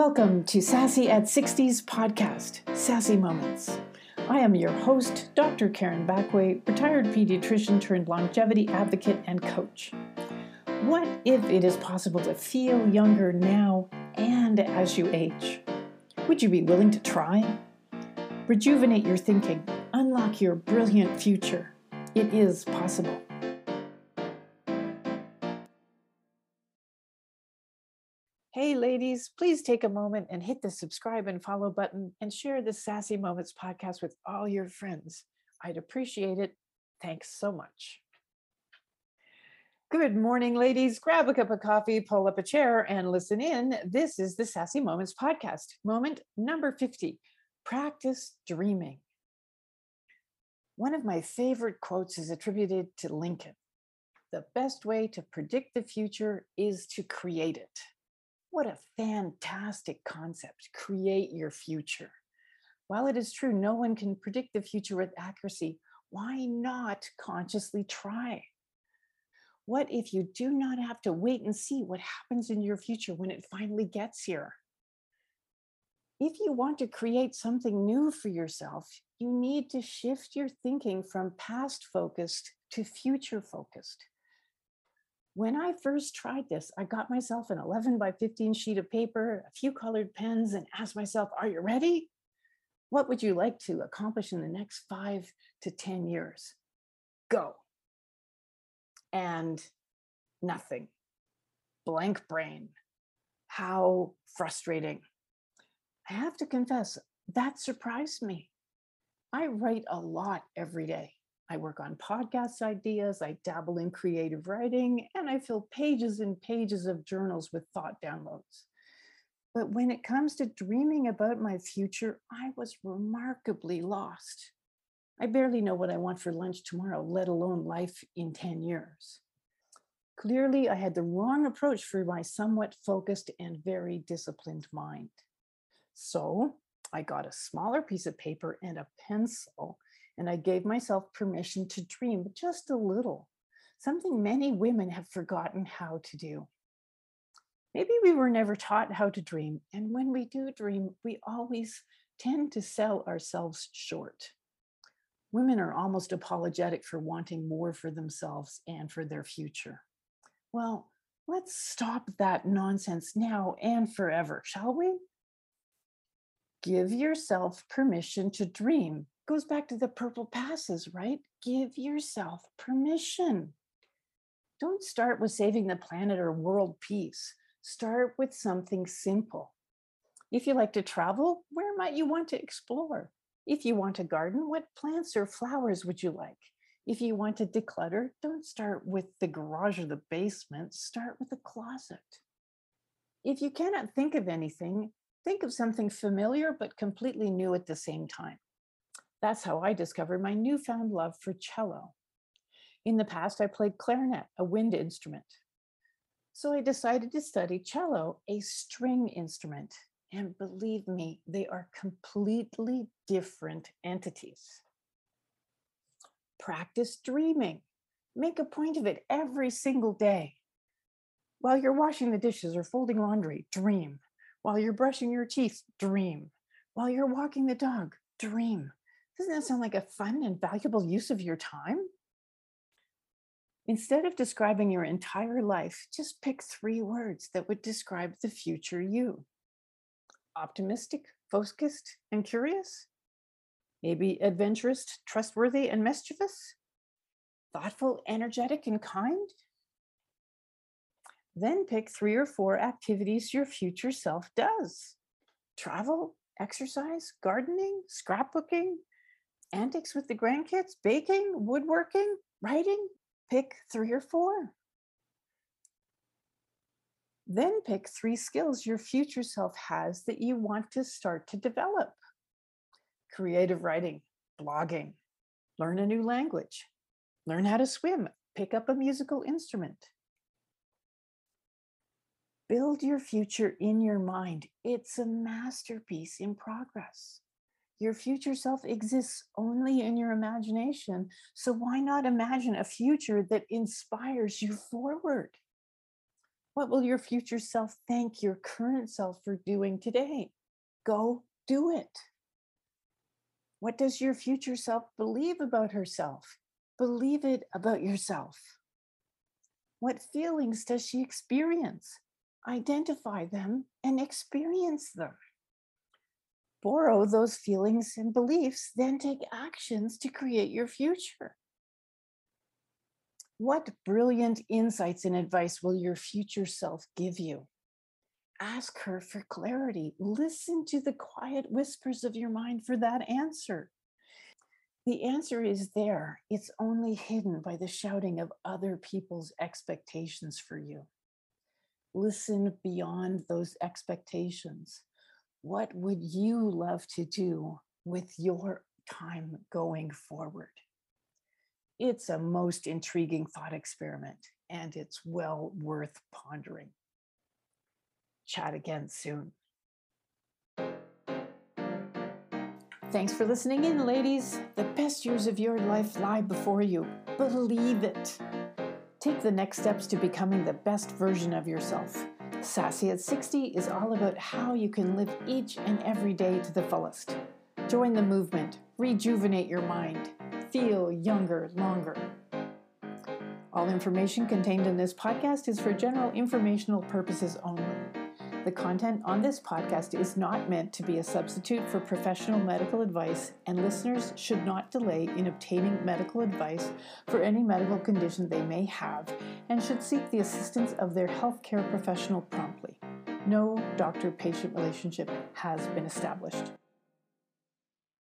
Welcome to Sassy at 60s podcast, Sassy Moments. I am your host, Dr. Karen Backway, retired pediatrician turned longevity advocate and coach. What if it is possible to feel younger now and as you age? Would you be willing to try? Rejuvenate your thinking, unlock your brilliant future. It is possible. Hey, ladies, please take a moment and hit the subscribe and follow button and share the Sassy Moments podcast with all your friends. I'd appreciate it. Thanks so much. Good morning, ladies. Grab a cup of coffee, pull up a chair, and listen in. This is the Sassy Moments podcast, moment number 50 Practice Dreaming. One of my favorite quotes is attributed to Lincoln The best way to predict the future is to create it. What a fantastic concept. Create your future. While it is true no one can predict the future with accuracy, why not consciously try? What if you do not have to wait and see what happens in your future when it finally gets here? If you want to create something new for yourself, you need to shift your thinking from past focused to future focused. When I first tried this, I got myself an 11 by 15 sheet of paper, a few colored pens, and asked myself, Are you ready? What would you like to accomplish in the next five to 10 years? Go. And nothing. Blank brain. How frustrating. I have to confess, that surprised me. I write a lot every day. I work on podcast ideas, I dabble in creative writing, and I fill pages and pages of journals with thought downloads. But when it comes to dreaming about my future, I was remarkably lost. I barely know what I want for lunch tomorrow, let alone life in 10 years. Clearly, I had the wrong approach for my somewhat focused and very disciplined mind. So I got a smaller piece of paper and a pencil and I gave myself permission to dream just a little, something many women have forgotten how to do. Maybe we were never taught how to dream, and when we do dream, we always tend to sell ourselves short. Women are almost apologetic for wanting more for themselves and for their future. Well, let's stop that nonsense now and forever, shall we? Give yourself permission to dream goes back to the purple passes, right? Give yourself permission. Don't start with saving the planet or world peace. Start with something simple. If you like to travel, where might you want to explore? If you want to garden, what plants or flowers would you like? If you want to declutter, don't start with the garage or the basement, start with the closet. If you cannot think of anything, think of something familiar but completely new at the same time. That's how I discovered my newfound love for cello. In the past, I played clarinet, a wind instrument. So I decided to study cello, a string instrument. And believe me, they are completely different entities. Practice dreaming. Make a point of it every single day. While you're washing the dishes or folding laundry, dream. While you're brushing your teeth, dream. While you're walking the dog, dream. Doesn't that sound like a fun and valuable use of your time? Instead of describing your entire life, just pick three words that would describe the future you optimistic, focused, and curious. Maybe adventurous, trustworthy, and mischievous. Thoughtful, energetic, and kind. Then pick three or four activities your future self does travel, exercise, gardening, scrapbooking, antics with the grandkids, baking, woodworking, writing, pick three or four. Then pick three skills your future self has that you want to start to develop creative writing, blogging, learn a new language, learn how to swim, pick up a musical instrument. Build your future in your mind. It's a masterpiece in progress. Your future self exists only in your imagination. So why not imagine a future that inspires you forward? What will your future self thank your current self for doing today? Go do it. What does your future self believe about herself? Believe it about yourself. What feelings does she experience? Identify them and experience them. Borrow those feelings and beliefs, then take actions to create your future. What brilliant insights and advice will your future self give you? Ask her for clarity. Listen to the quiet whispers of your mind for that answer. The answer is there. It's only hidden by the shouting of other people's expectations for you. Listen beyond those expectations. What would you love to do with your time going forward? It's a most intriguing thought experiment, and it's well worth pondering. Chat again soon. Thanks for listening in, ladies. The best years of your life lie before you. Believe it. Take the next steps to becoming the best version of yourself. Sassy at 60 is all about how you can live each and every day to the fullest. Join the movement, rejuvenate your mind, feel younger longer. All information contained in this podcast is for general informational purposes only. The content on this podcast is not meant to be a substitute for professional medical advice, and listeners should not delay in obtaining medical advice for any medical condition they may have and should seek the assistance of their healthcare professional promptly. No doctor patient relationship has been established.